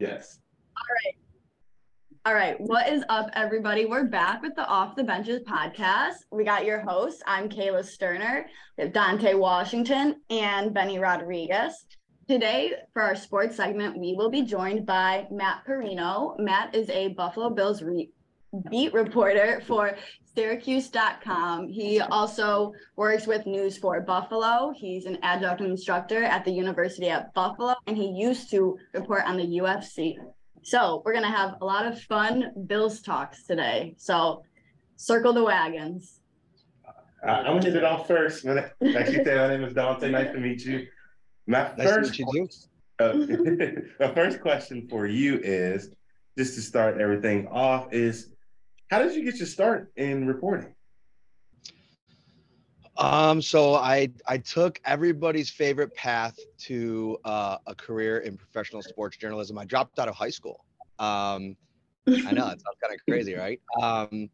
Yes. All right. All right. What is up, everybody? We're back with the Off the Benches podcast. We got your host. I'm Kayla Sterner. We have Dante Washington and Benny Rodriguez. Today, for our sports segment, we will be joined by Matt Parrino. Matt is a Buffalo Bills re- beat reporter for Syracuse.com. He also works with News for Buffalo. He's an adjunct instructor at the University at Buffalo, and he used to report on the UFC. So we're gonna have a lot of fun Bills talks today. So circle the wagons. Uh, I'm gonna hit it off first. Like you said, my name is Dante. Nice to meet you. My Nice first, to meet you too. uh, my first question for you is just to start everything off is how did you get your start in reporting? Um, so I I took everybody's favorite path to uh, a career in professional sports journalism. I dropped out of high school. Um, I know it sounds kind of crazy, right? Um,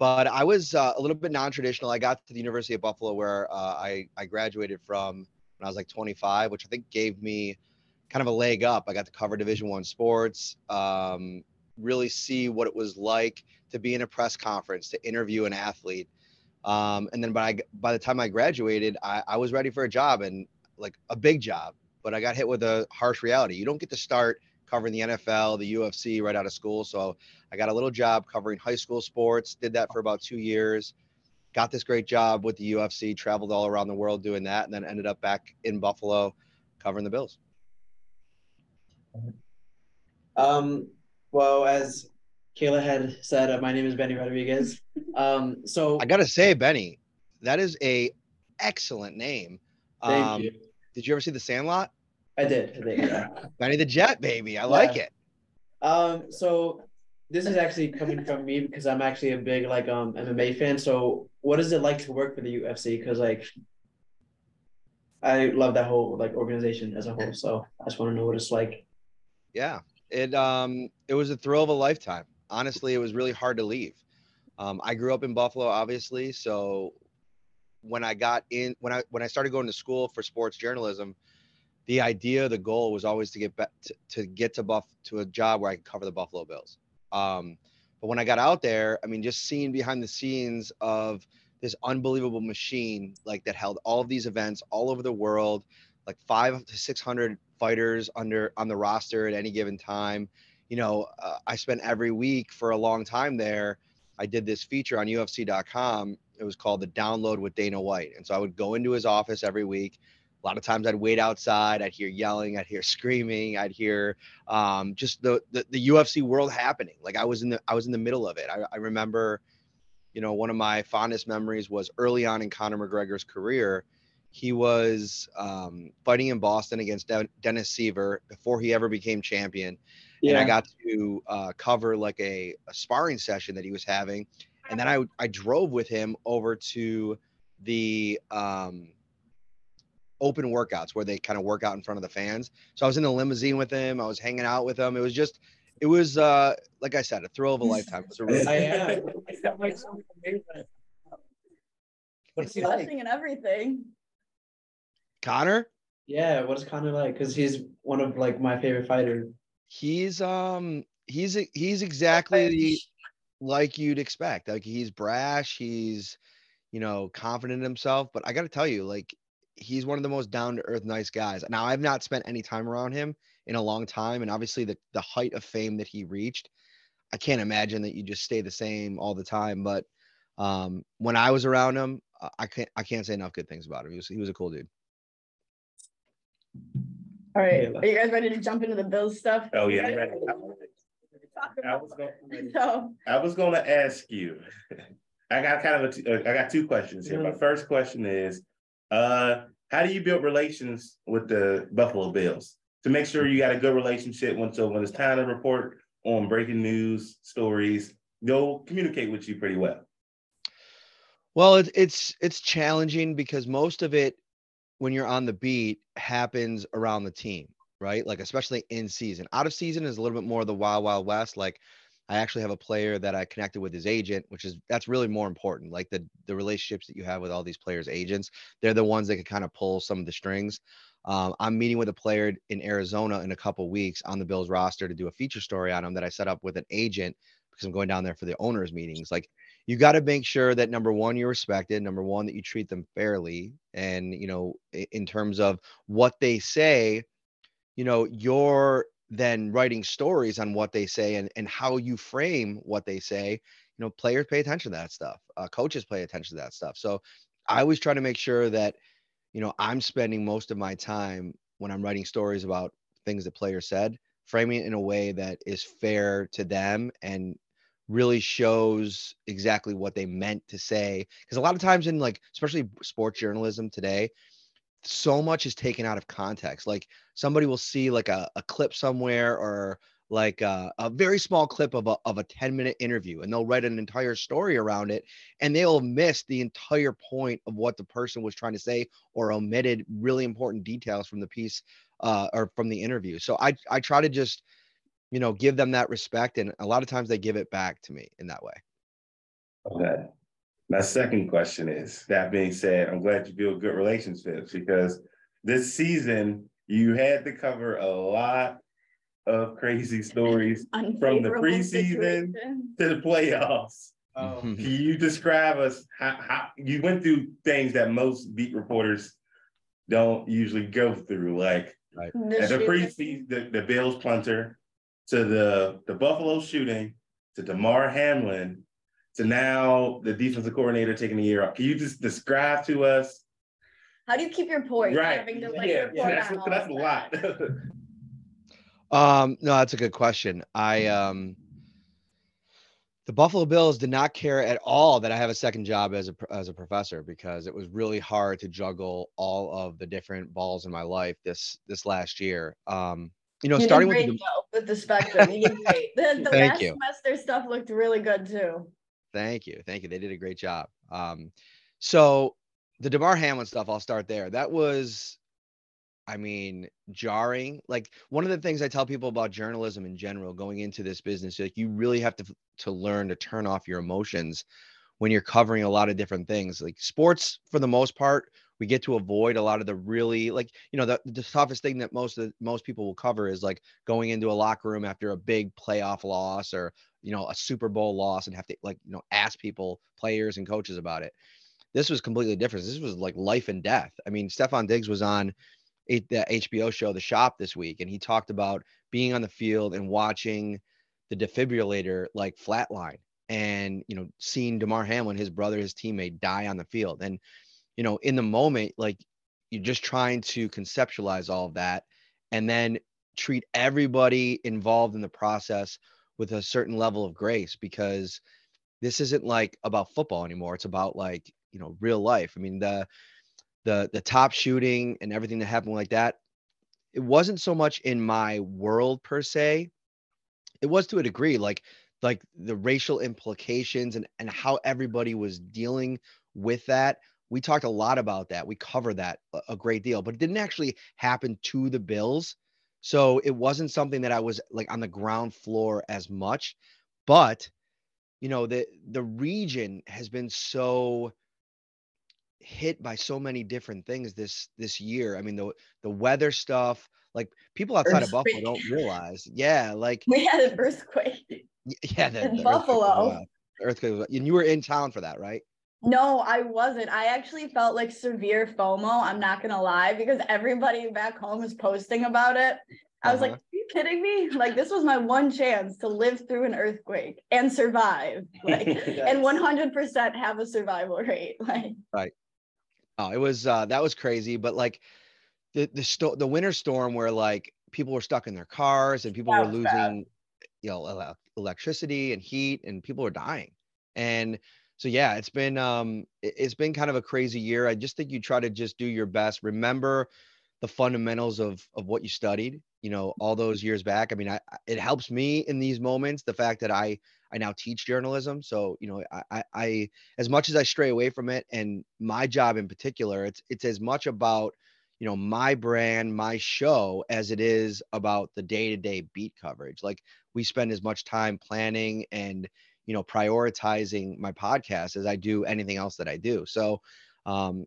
but I was uh, a little bit non-traditional. I got to the University of Buffalo where uh, I I graduated from when I was like 25, which I think gave me kind of a leg up. I got to cover Division One sports, um, really see what it was like to be in a press conference, to interview an athlete. Um, and then by by the time I graduated, I, I was ready for a job and like a big job. But I got hit with a harsh reality. You don't get to start covering the NFL, the UFC right out of school. So I got a little job covering high school sports. Did that for about two years. Got this great job with the UFC. Traveled all around the world doing that, and then ended up back in Buffalo covering the Bills. Um, well, as Kayla had said, uh, my name is Benny Rodriguez. Um, so I gotta say, Benny, that is a excellent name. thank Um, you. Did you ever see The Sandlot? I did. I did yeah. Benny the Jet, baby. I like it. Um, so this is actually coming from me because I'm actually a big like um MMA fan. So what is it like to work for the UFC? Because like I love that whole like organization as a whole. So I just want to know what it's like. Yeah, it um it was a thrill of a lifetime. Honestly, it was really hard to leave. Um, I grew up in Buffalo, obviously, so when I got in when I when I started going to school for sports journalism, the idea, the goal was always to get back to, to get to Buff to a job where I could cover the Buffalo Bills. Um, but when I got out there, I mean, just seeing behind the scenes of this unbelievable machine like that held all of these events all over the world, like five to six hundred fighters under on the roster at any given time. You know, uh, I spent every week for a long time there. I did this feature on UFC.com. It was called the Download with Dana White, and so I would go into his office every week. A lot of times I'd wait outside. I'd hear yelling. I'd hear screaming. I'd hear um, just the, the the UFC world happening. Like I was in the I was in the middle of it. I, I remember, you know, one of my fondest memories was early on in Conor McGregor's career. He was um, fighting in Boston against Den- Dennis Siver before he ever became champion, and I got to uh, cover like a, a sparring session that he was having, and then I I drove with him over to the um, open workouts where they kind of work out in front of the fans. So I was in the limousine with him. I was hanging out with him. It was just, it was uh, like I said, a thrill of a lifetime. It was a really, I am. What's he like? Blessing and everything. Conor. Yeah, what is Conor like? Because he's one of like my favorite fighters. He's um he's he's exactly the, like you'd expect. Like he's brash. He's you know confident in himself. But I got to tell you, like he's one of the most down to earth, nice guys. Now I've not spent any time around him in a long time, and obviously the the height of fame that he reached, I can't imagine that you just stay the same all the time. But um, when I was around him, I can't I can't say enough good things about him. He was he was a cool dude. All right. Kayla. Are you guys ready to jump into the Bills stuff? Oh yeah, I'm ready. I was going. So, I was going to ask you. I got kind of a. T- uh, I got two questions here. My first question is, uh, how do you build relations with the Buffalo Bills to make sure you got a good relationship when so when it's time to report on breaking news stories, they'll communicate with you pretty well. Well, it, it's it's challenging because most of it, when you're on the beat, happens around the team, right? Like especially in season. Out of season is a little bit more of the wild wild west. Like I actually have a player that I connected with his agent, which is that's really more important. Like the the relationships that you have with all these players' agents, they're the ones that can kind of pull some of the strings. Um, I'm meeting with a player in Arizona in a couple weeks on the Bills roster to do a feature story on him that I set up with an agent because I'm going down there for the owners meetings. Like you got to make sure that number one you're respected, number one that you treat them fairly, and you know in terms of what they say, you know you're then writing stories on what they say and and how you frame what they say. You know players pay attention to that stuff, uh, coaches pay attention to that stuff. So I always try to make sure that you know, I'm spending most of my time when I'm writing stories about things that players said, framing it in a way that is fair to them and really shows exactly what they meant to say. Because a lot of times in like, especially sports journalism today, so much is taken out of context. Like somebody will see like a, a clip somewhere or like uh, a very small clip of a, of a 10 minute interview and they'll write an entire story around it and they'll miss the entire point of what the person was trying to say or omitted really important details from the piece uh, or from the interview so I, I try to just you know give them that respect and a lot of times they give it back to me in that way okay my second question is that being said i'm glad you build good relationships because this season you had to cover a lot of crazy stories from the preseason situation. to the playoffs. Um, can you describe us how, how you went through things that most beat reporters don't usually go through, like right. the, the preseason, the, the Bills punter, to the the Buffalo shooting, to Damar Hamlin, to now the defensive coordinator taking a year off. Can you just describe to us? How do you keep your poise? Right. Having to, like, yeah, that's, that's a lot. Um, no, that's a good question. I um the Buffalo Bills did not care at all that I have a second job as a as a professor because it was really hard to juggle all of the different balls in my life this this last year. Um, you know, you starting with the, with the spectrum, you did great. The, the last you. semester stuff looked really good too. Thank you, thank you. They did a great job. Um, so the Damar Hamlin stuff, I'll start there. That was I mean, jarring. Like one of the things I tell people about journalism in general, going into this business, like you really have to to learn to turn off your emotions when you're covering a lot of different things. Like sports, for the most part, we get to avoid a lot of the really like you know the, the toughest thing that most of the, most people will cover is like going into a locker room after a big playoff loss or you know a Super Bowl loss and have to like you know ask people, players and coaches about it. This was completely different. This was like life and death. I mean, Stefon Diggs was on the HBO show The Shop this week, and he talked about being on the field and watching the defibrillator like flatline, and you know seeing Damar Hamlin, his brother, his teammate, die on the field, and you know in the moment, like you're just trying to conceptualize all of that, and then treat everybody involved in the process with a certain level of grace because this isn't like about football anymore. It's about like you know real life. I mean the the the top shooting and everything that happened like that it wasn't so much in my world per se it was to a degree like like the racial implications and and how everybody was dealing with that we talked a lot about that we covered that a great deal but it didn't actually happen to the bills so it wasn't something that i was like on the ground floor as much but you know the the region has been so hit by so many different things this this year. I mean, the the weather stuff, like people outside earthquake. of Buffalo don't realize. Yeah, like we had an earthquake. Yeah, the, in the Buffalo. Earthquake, and you were in town for that, right? No, I wasn't. I actually felt like severe FOMO. I'm not gonna lie, because everybody back home is posting about it. I was uh-huh. like, are you kidding me? Like this was my one chance to live through an earthquake and survive. Like yes. and 100% have a survival rate. Like right. Oh, it was uh that was crazy, but like the the sto- the winter storm where like people were stuck in their cars and people were losing bad. you know electricity and heat and people were dying. And so yeah, it's been um it's been kind of a crazy year. I just think you try to just do your best. Remember the fundamentals of of what you studied, you know, all those years back. I mean, I it helps me in these moments the fact that I I now teach journalism. So, you know, I, I, as much as I stray away from it and my job in particular, it's, it's as much about, you know, my brand, my show as it is about the day to day beat coverage. Like we spend as much time planning and, you know, prioritizing my podcast as I do anything else that I do. So, um,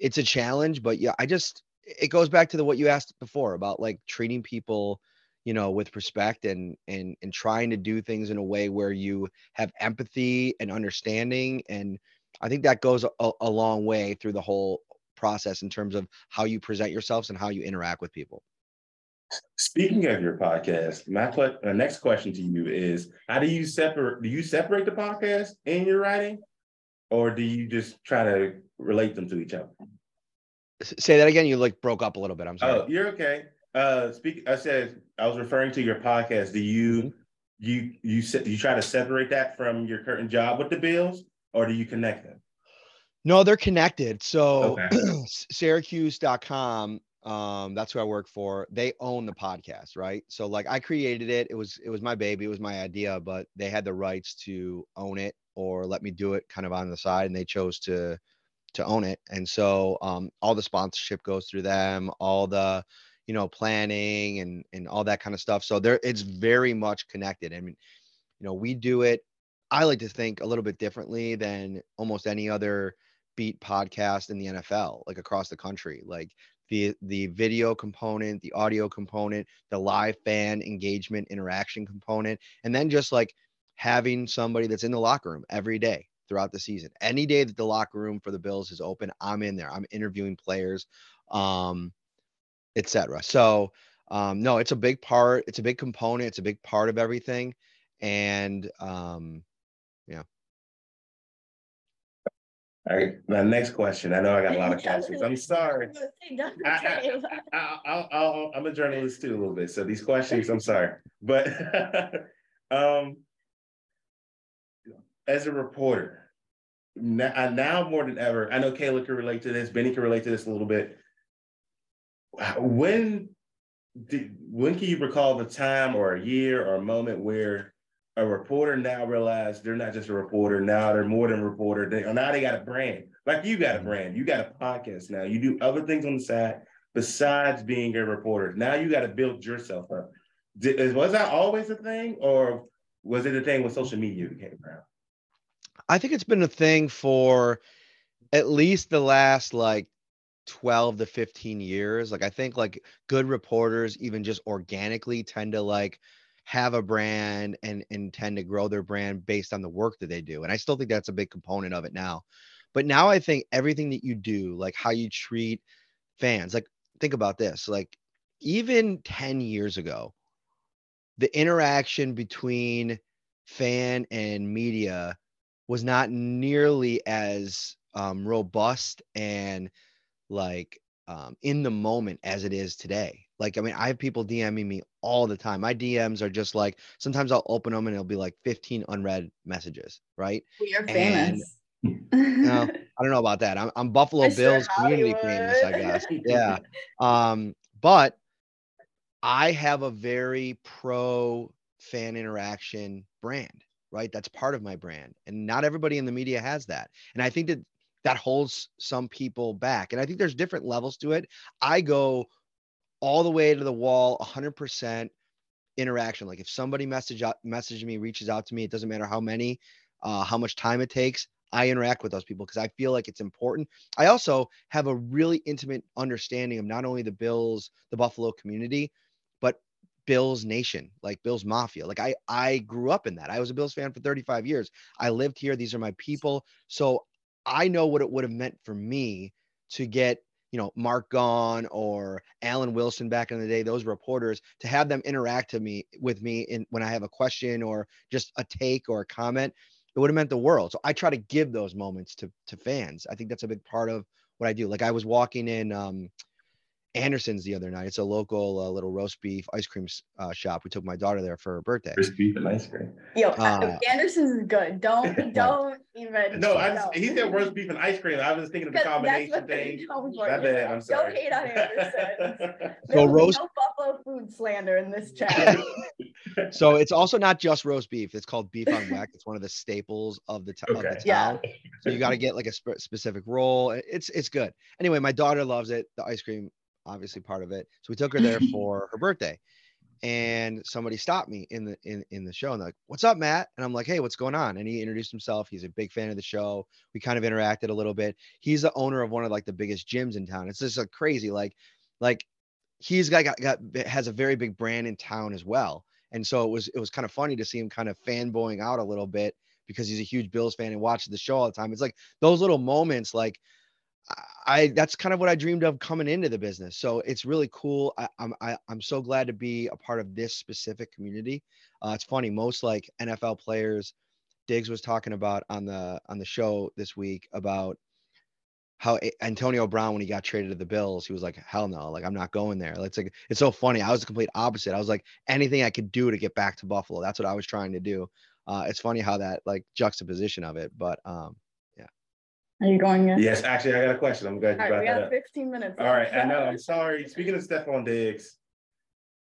it's a challenge, but yeah, I just, it goes back to the what you asked before about like treating people you know with respect and and and trying to do things in a way where you have empathy and understanding and i think that goes a, a long way through the whole process in terms of how you present yourselves and how you interact with people Speaking of your podcast, my que- uh, next question to you is: How do you separate? Do you separate the podcast and your writing, or do you just try to relate them to each other? say that again. You like broke up a little bit. I'm sorry. Oh, you're okay. Uh, speak. I said I was referring to your podcast. Do you Mhm. you you se- you try to separate that from your current job with the Bills, or do you connect them? No, they're connected. So Okay. Syracuse.com, um, that's who I work for. They own the podcast, right? So like I created it. It was it was my baby, it was my idea, but they had the rights to own it or let me do it kind of on the side, and they chose to to own it. And so um, all the sponsorship goes through them, all the you know planning and and all that kind of stuff. So there it's very much connected. I mean, you know, we do it. I like to think a little bit differently than almost any other beat podcast in the NFL, like across the country. Like the the video component, the audio component, the live fan engagement interaction component, and then just like having somebody that's in the locker room every day throughout the season. Any day that the locker room for the Bills is open, I'm in there. I'm interviewing players, um, etc. So um, no, it's a big part. It's a big component. It's a big part of everything. And um, All right. My next question. I know I got a lot of questions. I'm sorry. I, I'm a journalist too, a little bit. So these questions, I'm sorry, but um, as a reporter, now, uh, now more than ever, I know Kayla can relate to this. Benny can relate to this a little bit. When did, when can you recall the time or a year or a moment where a reporter now realized they're not just a reporter. Now they're more than a reporter. They now they got a brand. Like you got a mm-hmm. brand. You got a podcast now. You do other things on the side besides being a reporter. Now you got to build yourself up. Did, was that always a thing or was it a thing when social media became around? I think it's been a thing for at least the last like 12 to 15 years. Like I think like good reporters even just organically tend to like have a brand and intend to grow their brand based on the work that they do. And I still think that's a big component of it now. But now I think everything that you do, like how you treat fans, like think about this, like even 10 years ago, the interaction between fan and media was not nearly as um, robust and like um, in the moment as it is today. Like, I mean, I have people DMing me all the time. My DMs are just like sometimes I'll open them and it'll be like 15 unread messages, right? We are And- famous. No, I don't know about that. I'm, I'm Buffalo Mr. Bills community famous, I guess. Yeah. Um, but I have a very pro fan interaction brand, right? That's part of my brand. And not everybody in the media has that. And I think that that holds some people back. And I think there's different levels to it. I go all the way to the wall, 100% interaction. Like if somebody message out, message me, reaches out to me, it doesn't matter how many, uh, how much time it takes. I interact with those people because I feel like it's important. I also have a really intimate understanding of not only the Bills, the Buffalo community, but Bills Nation, like Bills Mafia. Like I, I grew up in that. I was a Bills fan for 35 years. I lived here. These are my people. So I know what it would have meant for me to get, you know, Mark Gaughan or Alan Wilson back in the day, those reporters, to have them interact to me with me in when I have a question or just a take or a comment. It would have meant the world. So I try to give those moments to to fans. I think that's a big part of what I do. Like I was walking in um, Anderson's the other night. It's a local uh, little roast beef ice cream uh, shop. We took my daughter there for her birthday. Roast beef and ice cream Yo, Uh, Anderson's is good. Don't don't even. no I no. just, he said roast beef and ice cream I was thinking of the 'Cause that's combination what thing for. my bad I'm sorry. Don't hate on Anderson. So There will be roast- no Buffalo food slander in this chat. So it's also not just roast beef. It's called beef on weck. It's one of the staples of the, t- of Okay. the Yeah. town. So you got to get like a spe- specific roll. It's it's good. Anyway, my daughter loves it. The ice cream, obviously part of it. So we took her there for her birthday, and somebody stopped me in the in in the show and they're like, "What's up, Matt?" And I'm like, "Hey, what's going on?" And he introduced himself. He's a big fan of the show. We kind of interacted a little bit. He's the owner of one of like the biggest gyms in town. It's just a crazy like like he's got, got got has a very big brand in town as well. And so it was it was kind of funny to see him kind of fanboying out a little bit because he's a huge Bills fan and watches the show all the time. It's like those little moments, like I that's kind of what I dreamed of coming into the business. So it's really cool. I, I'm I, am so glad to be a part of this specific community. Uh, it's funny, most like NFL players, Diggs was talking about on the on the show this week about how Antonio Brown when he got traded to the Bills, he was like, "Hell no, like I'm not going there." It's like it's so funny. I was the complete opposite. I was like, anything I could do to get back to Buffalo. That's what I was trying to do. Uh, it's funny how that like juxtaposition of it, but um, are you going in? Yes, actually, I got a question. I'm glad you All brought right, we that got up. 15 minutes. All right, I left. know. I'm sorry. Speaking of Stefon Diggs,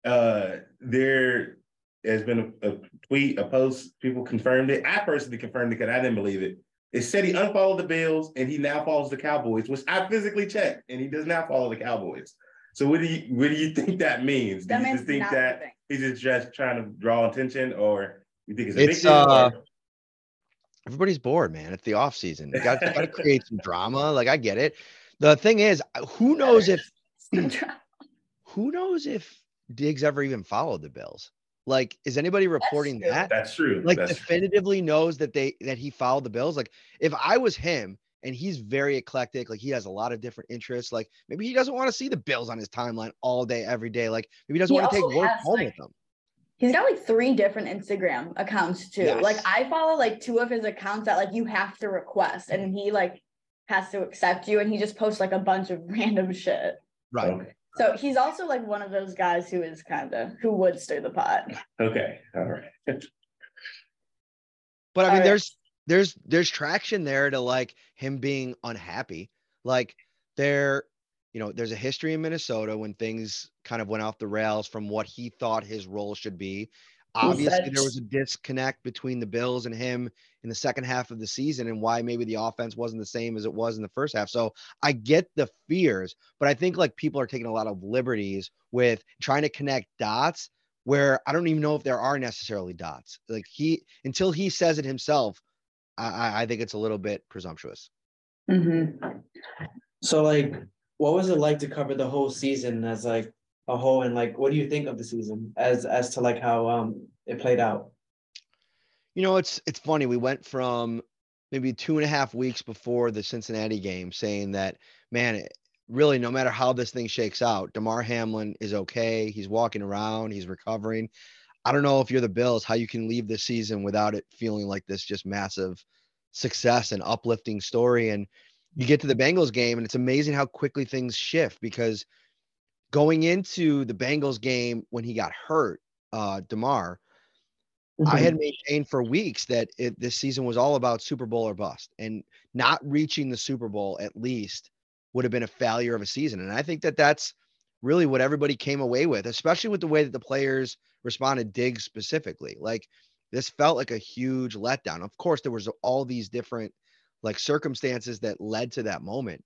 uh, there has been a, a tweet, a post. People confirmed it. I personally confirmed it because I didn't believe it. It said he unfollowed the Bills and he now follows the Cowboys, which I physically checked, and he does not follow the Cowboys. So what do you what do you think that means? Do That you means just think that moving. he's just, just trying to draw attention, or you think it's a It's, big deal? uh, or- everybody's bored, man. It's the off season. You got to create some drama. Like I get it. The thing is, who knows if who knows if Diggs ever even followed the Bills? Like, is anybody reporting true. that? That's true. Like That's definitively knows that they that he followed the Bills. Like, if I was him and he's very eclectic, like he has a lot of different interests. Like maybe he doesn't want to see the Bills on his timeline all day, every day. Like maybe he doesn't He want to take work home like, with them. He's got like three different Instagram accounts too. Yes. Like I follow like two of his accounts that like you have to request and he like has to accept you and he just posts like a bunch of random shit. Right. okay. So he's also like one of those guys who is kind of who would stir the pot. Okay. All right. But I mean, Alright. there's there's there's traction there to like him being unhappy. Like there, you know, there's a history in Minnesota when things kind of went off the rails from what he thought his role should be. Obviously, there was a disconnect between the Bills and him in the second half of the season, and why maybe the offense wasn't the same as it was in the first half. So I get the fears, but I think like people are taking a lot of liberties with trying to connect dots where I don't even know if there are necessarily dots. Like he until he says it himself, I, I- think it's a little bit presumptuous. Mm-hmm. So like, what was it like to cover the whole season as like a whole, and like, what do you think of the season as as to like how um it played out? You know, it's it's funny. We went from maybe two and a half weeks before the Cincinnati game saying that, man, really, no matter how this thing shakes out, Damar Hamlin is okay. He's walking around. He's recovering. I don't know if you're the Bills, how you can leave this season without it feeling like this just massive success and uplifting story. And you get to the Bengals game, and it's amazing how quickly things shift because going into the Bengals game when he got hurt, uh, Damar, I had maintained for weeks that it, this season was all about Super Bowl or bust, and not reaching the Super Bowl at least would have been a failure of a season. And I think that that's really what everybody came away with, especially with the way that the players responded, Diggs specifically. Like this felt like a huge letdown. Of course, there was all these different like circumstances that led to that moment,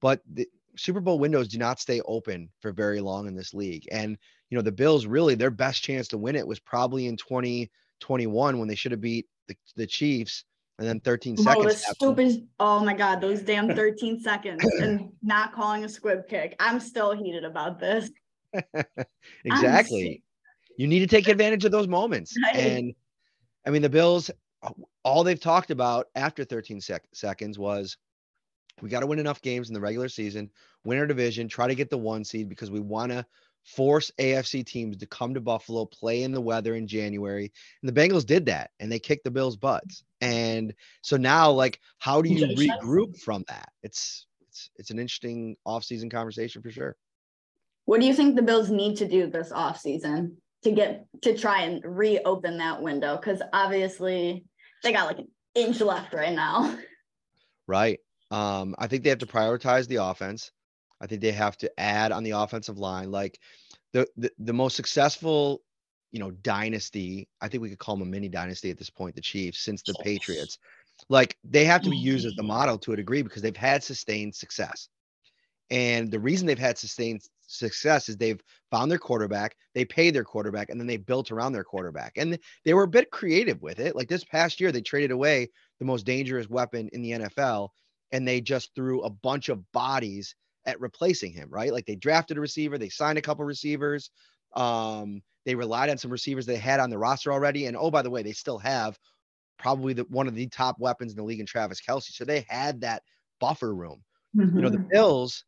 but the Super Bowl windows do not stay open for very long in this league. And you know, the Bills really their best chance to win it was probably in 2021 when they should have beat the, the Chiefs and then 13 Oh, the seconds. stupid! Oh my god, those damn 13 seconds and not calling a squib kick. I'm still heated about this. exactly. You need to take advantage of those moments. Right. And I mean, the Bills, Uh, all they've talked about after 13 sec- seconds was we got to win enough games in the regular season, win our division, try to get the one seed because we want to force AFC teams to come to Buffalo, play in the weather in January. And the Bengals did that and they kicked the Bills' butts. And so now, like, how do you regroup from that? It's it's it's an interesting offseason conversation for sure. What do you think the Bills need to do this offseason to get to try and reopen that window? Because obviously they got like an inch left right now. Right. Um, I think they have to prioritize the offense. I think they have to add on the offensive line. Like the the, the most successful, you know, dynasty. I think we could call them a mini dynasty at this point, the Chiefs, since the Patriots. Like they have to be used as the model to a degree because they've had sustained success. And the reason they've had sustained success is they've found their quarterback, they paid their quarterback, and then they built around their quarterback. And they were a bit creative with it. Like this past year, they traded away the most dangerous weapon in the NFL, and they just threw a bunch of bodies at replacing him, right? Like they drafted a receiver, they signed a couple receivers. Um, they relied on some receivers they had on the roster already. And oh, by the way, they still have probably the one of the top weapons in the league in Travis Kelce. So they had that buffer room. Mm-hmm. You know, the mm-hmm. Bills,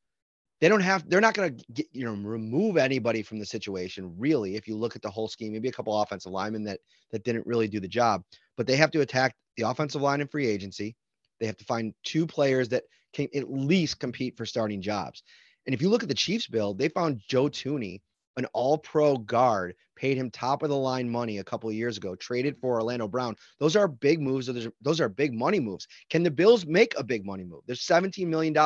they don't have, they're not going to you know, remove anybody from the situation, really, if you look at the whole scheme, maybe a couple offensive linemen that that didn't really do the job, but they have to attack the offensive line in free agency. They have to find two players that can at least compete for starting jobs. And if you look at the Chiefs build, they found Joe Thuney an all pro guard, paid him top of the line money a couple of years ago, traded for Orlando Brown. Those are big moves. Those are big money moves. Can the Bills make a big money move? There's $17 million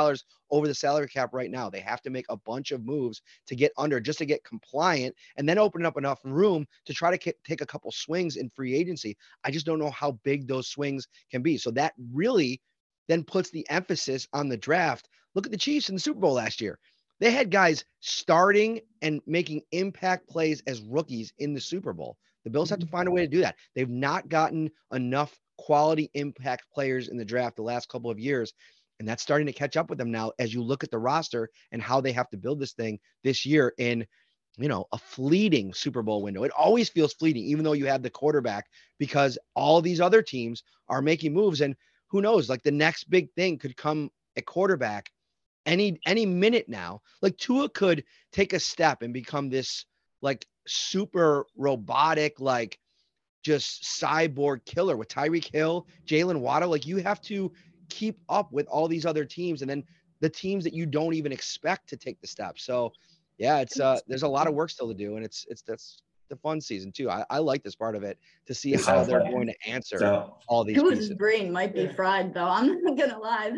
over the salary cap right now. They have to make a bunch of moves to get under just to get compliant and then open up enough room to try to take a couple swings in free agency. I just don't know how big those swings can be. So that really then puts the emphasis on the draft. Look at the Chiefs in the Super Bowl last year. They had guys starting and making impact plays as rookies in the Super Bowl. The Bills have to find a way to do that. They've not gotten enough quality impact players in the draft the last couple of years. And that's starting to catch up with them now as you look at the roster and how they have to build this thing this year in, you know, a fleeting Super Bowl window. It always feels fleeting, even though you have the quarterback, because all these other teams are making moves. And who knows, like the next big thing could come at quarterback any any minute now. Like Tua could take a step and become this like super robotic, like just cyborg killer with Tyreek Hill, Jaylen Waddle. Like you have to keep up with all these other teams and then the teams that you don't even expect to take the step. So yeah, it's uh there's a lot of work still to do and it's it's that's the fun season too. I, I like this part of it to see how they're going to answer so, all these. Tua's brain might be fried though. I'm not gonna lie.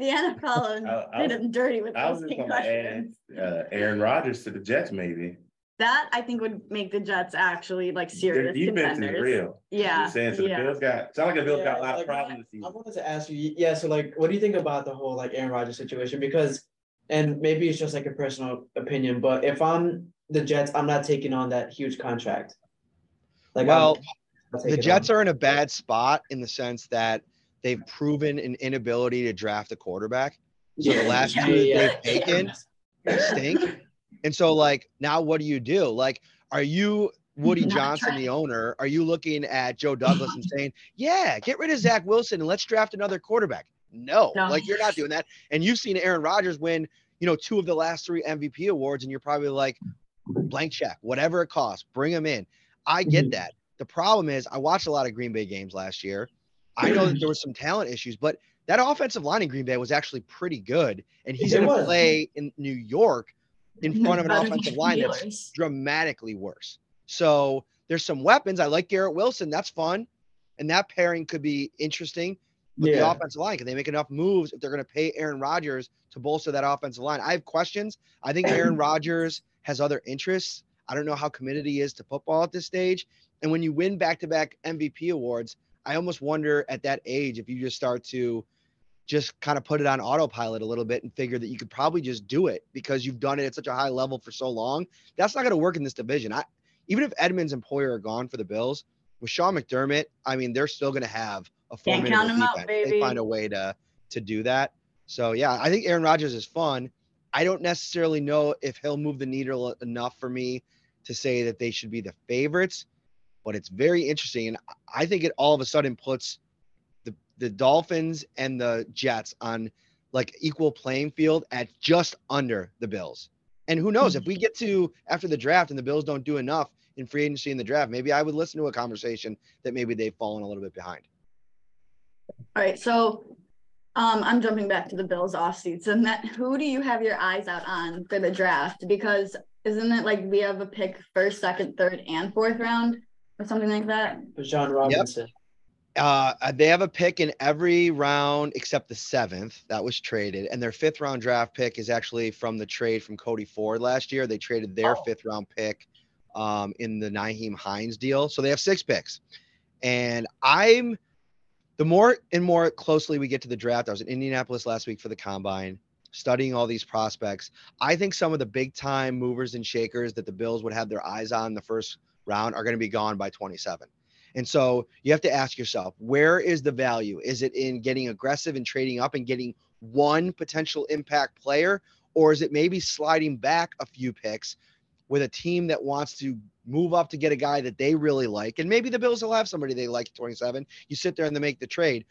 The NFL did him dirty with those questions. uh, Aaron Rodgers to the Jets, maybe. That I think would make the Jets actually like serious Their defense contenders. is real. Yeah. You're saying so yeah. the Bills got sound like the Bills yeah, got a lot like, of problems. I, I wanted to ask you, yeah. So like, what do you think about the whole like Aaron Rodgers situation? Because, and maybe it's just like a personal opinion, but if I'm the Jets, I'm not taking on that huge contract. Like, well, the Jets on. are in a bad spot in the sense that they've proven an inability to draft a quarterback. So yeah, the last yeah, two yeah, they've taken stink. And so, like, now what do you do? Like, are you Woody Not Johnson, the owner? Are you looking at Joe Douglas and saying, "Yeah, get rid of Zach Wilson and let's draft another quarterback"? No, no, like you're not doing that. And you've seen Aaron Rodgers win, you know, two of the last three MVP awards, and you're probably like, blank check, whatever it costs, bring him in. I get mm-hmm. that. The problem is, I watched a lot of Green Bay games last year, I know that there was some talent issues, but that offensive line in Green Bay was actually pretty good. And he's going to play in New York in front of an offensive line that's dramatically worse. So there's some weapons. I like Garrett Wilson. That's fun. And that pairing could be interesting with yeah. the offensive line. Can they make enough moves if they're going to pay Aaron Rodgers to bolster that offensive line? I have questions. I think Aaron Rodgers has other interests. I don't know how committed he is to football at this stage. And when you win back to back MVP awards, I almost wonder at that age if you just start to just kind of put it on autopilot a little bit and figure that you could probably just do it because you've done it at such a high level for so long. That's not going to work in this division. I even if Edmunds and Poyer are gone for the Bills, with Sean McDermott, I mean, they're still going to have a formidable defense. They find a way to to do that. So yeah, I think Aaron Rodgers is fun. I don't necessarily know if he'll move the needle enough for me to say that they should be the favorites but it's very interesting. And I think it all of a sudden puts the, the Dolphins and the Jets on like equal playing field at just under the Bills. And who knows if we get to after the draft and the Bills don't do enough in free agency in the draft, maybe I would listen to a conversation that maybe they've fallen a little bit behind. All right. So um, I'm jumping back to the Bills off season. That who do you have your eyes out on for the draft? Because isn't it like we have a pick first, second, third, and fourth round? Or something like that. John Robinson. Yep. Uh, they have a pick in every round except the seventh that was traded, and their fifth round draft pick is actually from the trade from Cody Ford last year. They traded their oh. fifth round pick um, in the Nyheim Hines deal, so they have six picks. And I'm the more and more closely we get to the draft. I was in Indianapolis last week for the combine, studying all these prospects. I think some of the big time movers and shakers that the Bills would have their eyes on the first round are going to be gone by 27. And so you have to ask yourself, where is the value? Is it in getting aggressive and trading up and getting one potential impact player? Or is it maybe sliding back a few picks with a team that wants to move up to get a guy that they really like? And maybe the Bills will have somebody they like at 27. You sit there and they make the trade.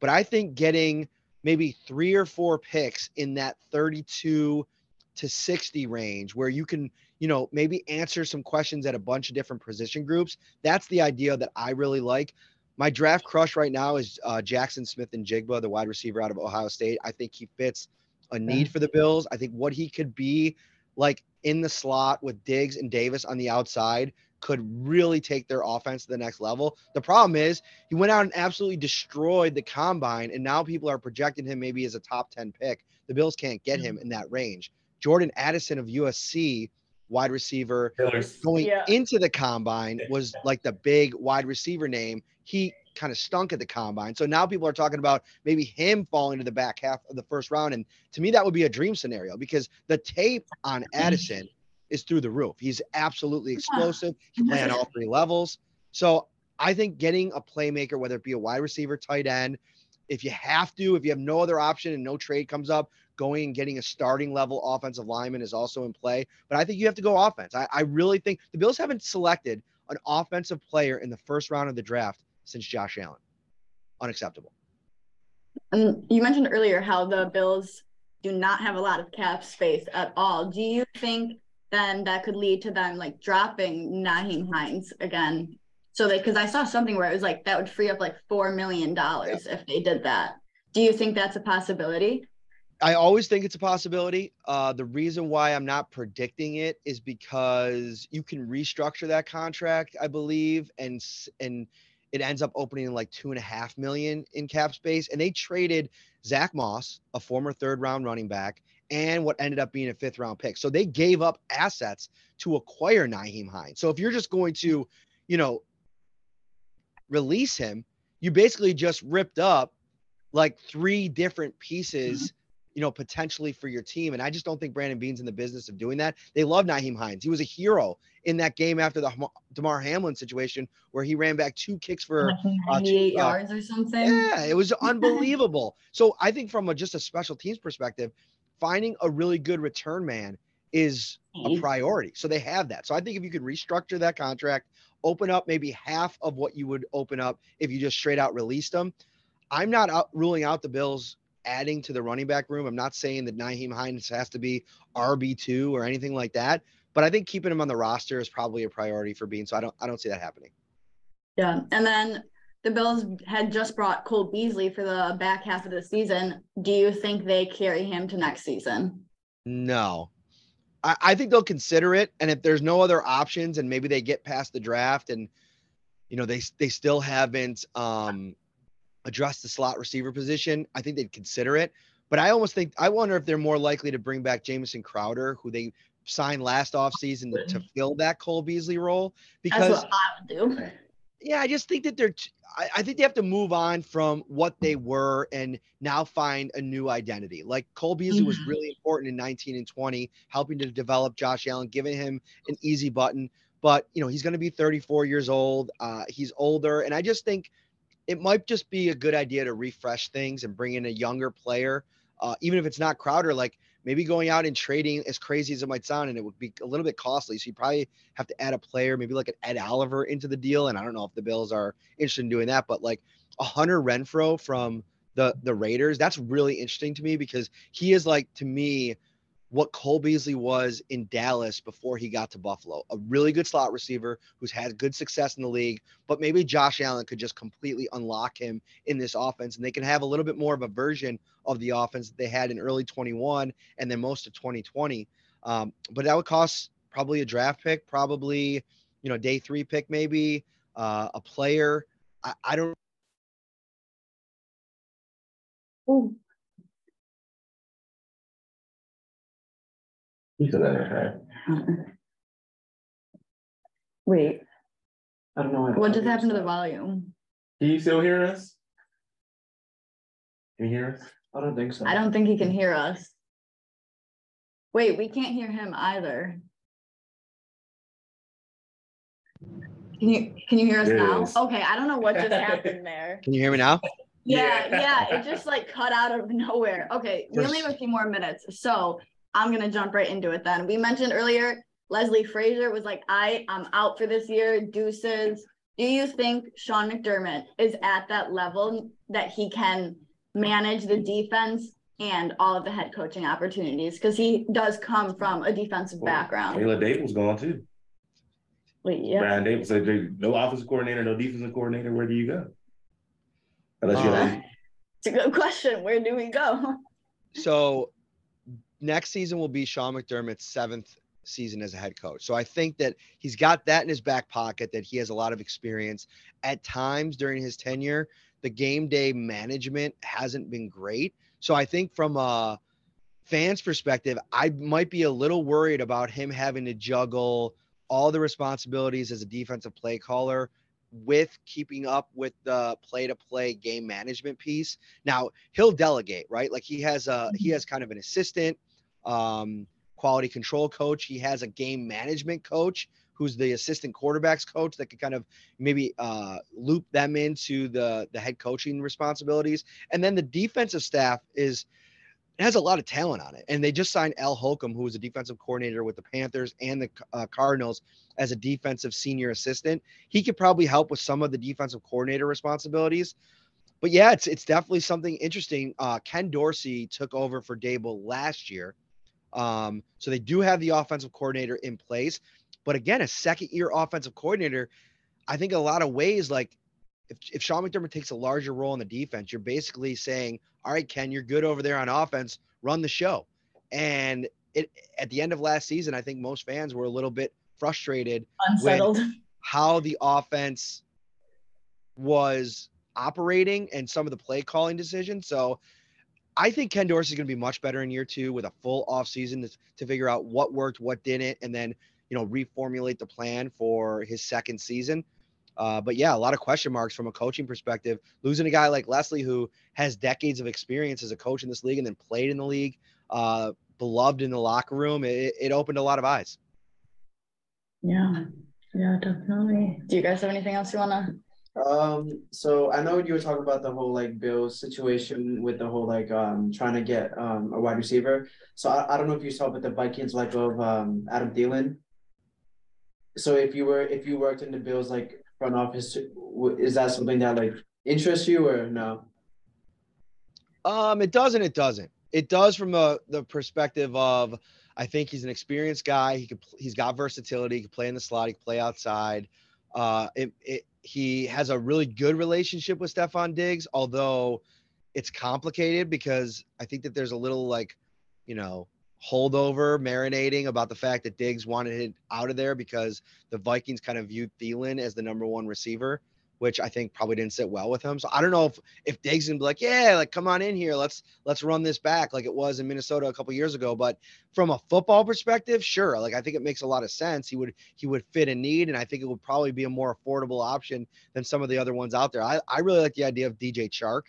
But I think getting maybe three or four picks in that 32 to 60 range where you can, you know, maybe answer some questions at a bunch of different position groups. That's the idea that I really like. My draft crush right now is uh, Jaxon Smith-Njigba, the wide receiver out of Ohio State. I think he fits a need for the Bills. I think what he could be like in the slot with Diggs and Davis on the outside could really take their offense to the next level. The problem is he went out and absolutely destroyed the combine, and now people are projecting him maybe as a top 10 pick. The Bills can't get him in that range. Jordan Addison of USC, wide receiver, going yeah. into the combine was like the big wide receiver name. He kind of stunk at the combine. So now people are talking about maybe him falling to the back half of the first round. And to me, that would be a dream scenario because the tape on Addison is through the roof. He's absolutely explosive. He play on all three levels. So I think getting a playmaker, whether it be a wide receiver, tight end, if you have to, if you have no other option and no trade comes up, going and getting a starting level offensive lineman is also in play. But I think you have to go offense. I, I really think the Bills haven't selected an offensive player in the first round of the draft since Josh Allen. Unacceptable. And you mentioned earlier how the Bills do not have a lot of cap space at all. Do you think then that could lead to them like dropping Nyheim Hines again? So they because I saw something where it was like that would free up like four million dollars if they did that. Do you think that's a possibility? I always think it's a possibility. Uh, the reason why I'm not predicting it is because you can restructure that contract, I believe, and and it ends up opening like two and a half million in cap space. And they traded Zach Moss, a former third round running back, and what ended up being a fifth round pick. So they gave up assets to acquire Nyheim Hines. So if you're just going to, you know, release him, you basically just ripped up like three different pieces you know, potentially for your team. And I just don't think Brandon Beane's in the business of doing that. They love Nyheim Hines. He was a hero in that game after the Damar Hamlin situation where he ran back two kicks for uh, two, uh, yards or something. Yeah, it was unbelievable. so I think from a, just a special teams perspective, finding a really good return man is a priority. So they have that. So I think if you could restructure that contract, open up maybe half of what you would open up if you just straight out released them. I'm not out ruling out the Bills adding to the running back room. I'm not saying that Nyheim Hines has to be RB2 or anything like that, but I think keeping him on the roster is probably a priority for Beane. So I don't I don't see that happening. Yeah. And then the Bills had just brought Cole Beasley for the back half of the season. Do you think they carry him to next season? No. I, I think they'll consider it. And if there's no other options and maybe they get past the draft and you know they they still haven't um address the slot receiver position, I think they'd consider it. But I almost think I wonder if they're more likely to bring back Jamison Crowder, who they signed last offseason to, to fill that Cole Beasley role. Because I would do. Yeah, I just think that they're. I, I think they have to move on from what they were and now find a new identity. Like Cole Beasley mm-hmm. was really important in 19 and 20, helping to develop Josh Allen, giving him an easy button. But you know he's going to be 34 years old. Uh, he's older, and I just think it might just be a good idea to refresh things and bring in a younger player, uh, even if it's not Crowder. Like maybe going out and trading, as crazy as it might sound, and it would be a little bit costly. So you probably have to add a player, maybe like an Ed Oliver into the deal. And I don't know if the Bills are interested in doing that, but like a Hunter Renfrow from the the Raiders, that's really interesting to me because he is like to me what Cole Beasley was in Dallas before he got to Buffalo. A really good slot receiver who's had good success in the league, but maybe Josh Allen could just completely unlock him in this offense and they can have a little bit more of a version of the offense that they had in early 21 and then most of 2020. Um, but that would cost probably a draft pick, probably, you know, day three pick, maybe uh, a player. I, I don't. Ooh. He's an Wait, I don't know. what just happened to the volume? Can you still hear us? Can you hear us? I don't think so. I don't think he can hear us. Wait, we can't hear him either. Can you, can you hear us There it now? is. Okay, I don't know what just happened there. Can you hear me now? Yeah, Yeah. yeah, it just like cut out of nowhere. Okay, we only have a few more minutes. So I'm gonna jump right into it then. We mentioned earlier Leslie Frazier was like, I I'm out for this year, deuces. Do you think Sean McDermott is at that level that he can manage the defense and all of the head coaching opportunities? Because he does come from a defensive Well, background. Taylor Davis gone too. Wait, yeah. Brian Davis said, "There- no offensive coordinator, no defensive coordinator. Where do you go? Unless you're Uh, It's a good question. Where do we go? So next season will be Sean McDermott's seventh season as a head coach. So I think that he's got that in his back pocket, that he has a lot of experience. At times during his tenure, the game day management hasn't been great. So I think from a fan's perspective, I might be a little worried about him having to juggle all the responsibilities as a defensive play caller with keeping up with the play to play game management piece. Now, he'll delegate, right? Like he has a he mm-hmm. has kind of an assistant um quality control coach. He has a game management coach who's the assistant quarterbacks coach that could kind of maybe uh loop them into the the head coaching responsibilities. And then the defensive staff is has a lot of talent on it. And they just signed Al Holcomb, who was a defensive coordinator with the Panthers and the uh, Cardinals, as a defensive senior assistant. He could probably help with some of the defensive coordinator responsibilities. But yeah, it's it's definitely something interesting. Uh, Ken Dorsey took over for Daboll last year, um, so they do have the offensive coordinator in place. But again, a second year offensive coordinator, I think a lot of ways, like if, if Sean McDermott takes a larger role in the defense, you're basically saying, all right, Ken, you're good over there on offense, run the show. And it at the end of last season, I think most fans were a little bit frustrated Unsettled. how the offense was operating and some of the play calling decisions. So I think Ken Dorsey is going to be much better in year two with a full offseason to, to figure out what worked, what didn't, and then, you know, reformulate the plan for his second season. Uh, but yeah, a lot of question marks from a coaching perspective. Losing a guy like Leslie, who has decades of experience as a coach in this league and then played in the league, uh, beloved in the locker room, it, it opened a lot of eyes. yeah. Yeah, definitely. Do you guys have anything else you wanna? Um, so I know you were talking about the whole like Bills situation with the whole like um trying to get um a wide receiver. So I, I don't know if you saw, but the Vikings like of um Adam Thielen. So if you were if you worked in the Bills like front office, is that something that like interests you or no? Um, it doesn't. it doesn't. It does from the the perspective of I think he's an experienced guy. He could he's got versatility. He can play in the slot. He can play outside. Uh, it, it he has a really good relationship with Stefon Diggs, although it's complicated because I think that there's a little like, you know, holdover marinating about the fact that Diggs wanted it out of there because the Vikings kind of viewed Thielen as the number one receiver, which I think probably didn't sit well with him. So I don't know if if Diggs can be like, yeah, like come on in here, let's let's run this back like it was in Minnesota a couple years ago. But from a football perspective, sure, like I think it makes a lot of sense. He would he would fit a need, and I think it would probably be a more affordable option than some of the other ones out there. I I really like the idea of DJ Chark.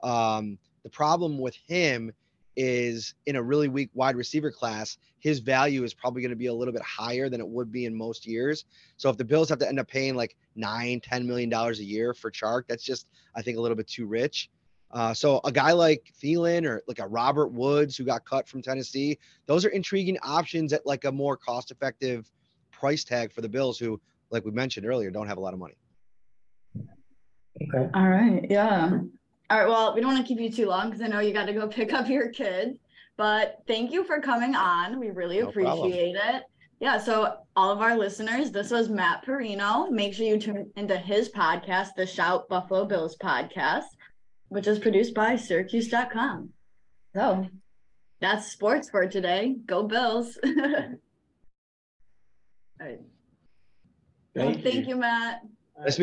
Um, the problem with him is in a really weak wide receiver class, his value is probably going to be a little bit higher than it would be in most years. So if the Bills have to end up paying like nine, ten million dollars a year for Chark, that's just I think a little bit too rich. Uh, so a guy like Thielen or like a Robert Woods who got cut from Tennessee, those are intriguing options at like a more cost-effective price tag for the Bills, who, like we mentioned earlier, don't have a lot of money. Okay. All right, yeah. All right, well, we don't want to keep you too long because I know you got to go pick up your kids. But thank you for coming on. We really No problem. appreciate it. Yeah, so all of our listeners, this was Matt Parrino. Make sure you tune into his podcast, the Shout Buffalo Bills podcast, which is produced by Syracuse.com. So that's sports for today. Go Bills. all right. Well, Thank thank you. you, Matt.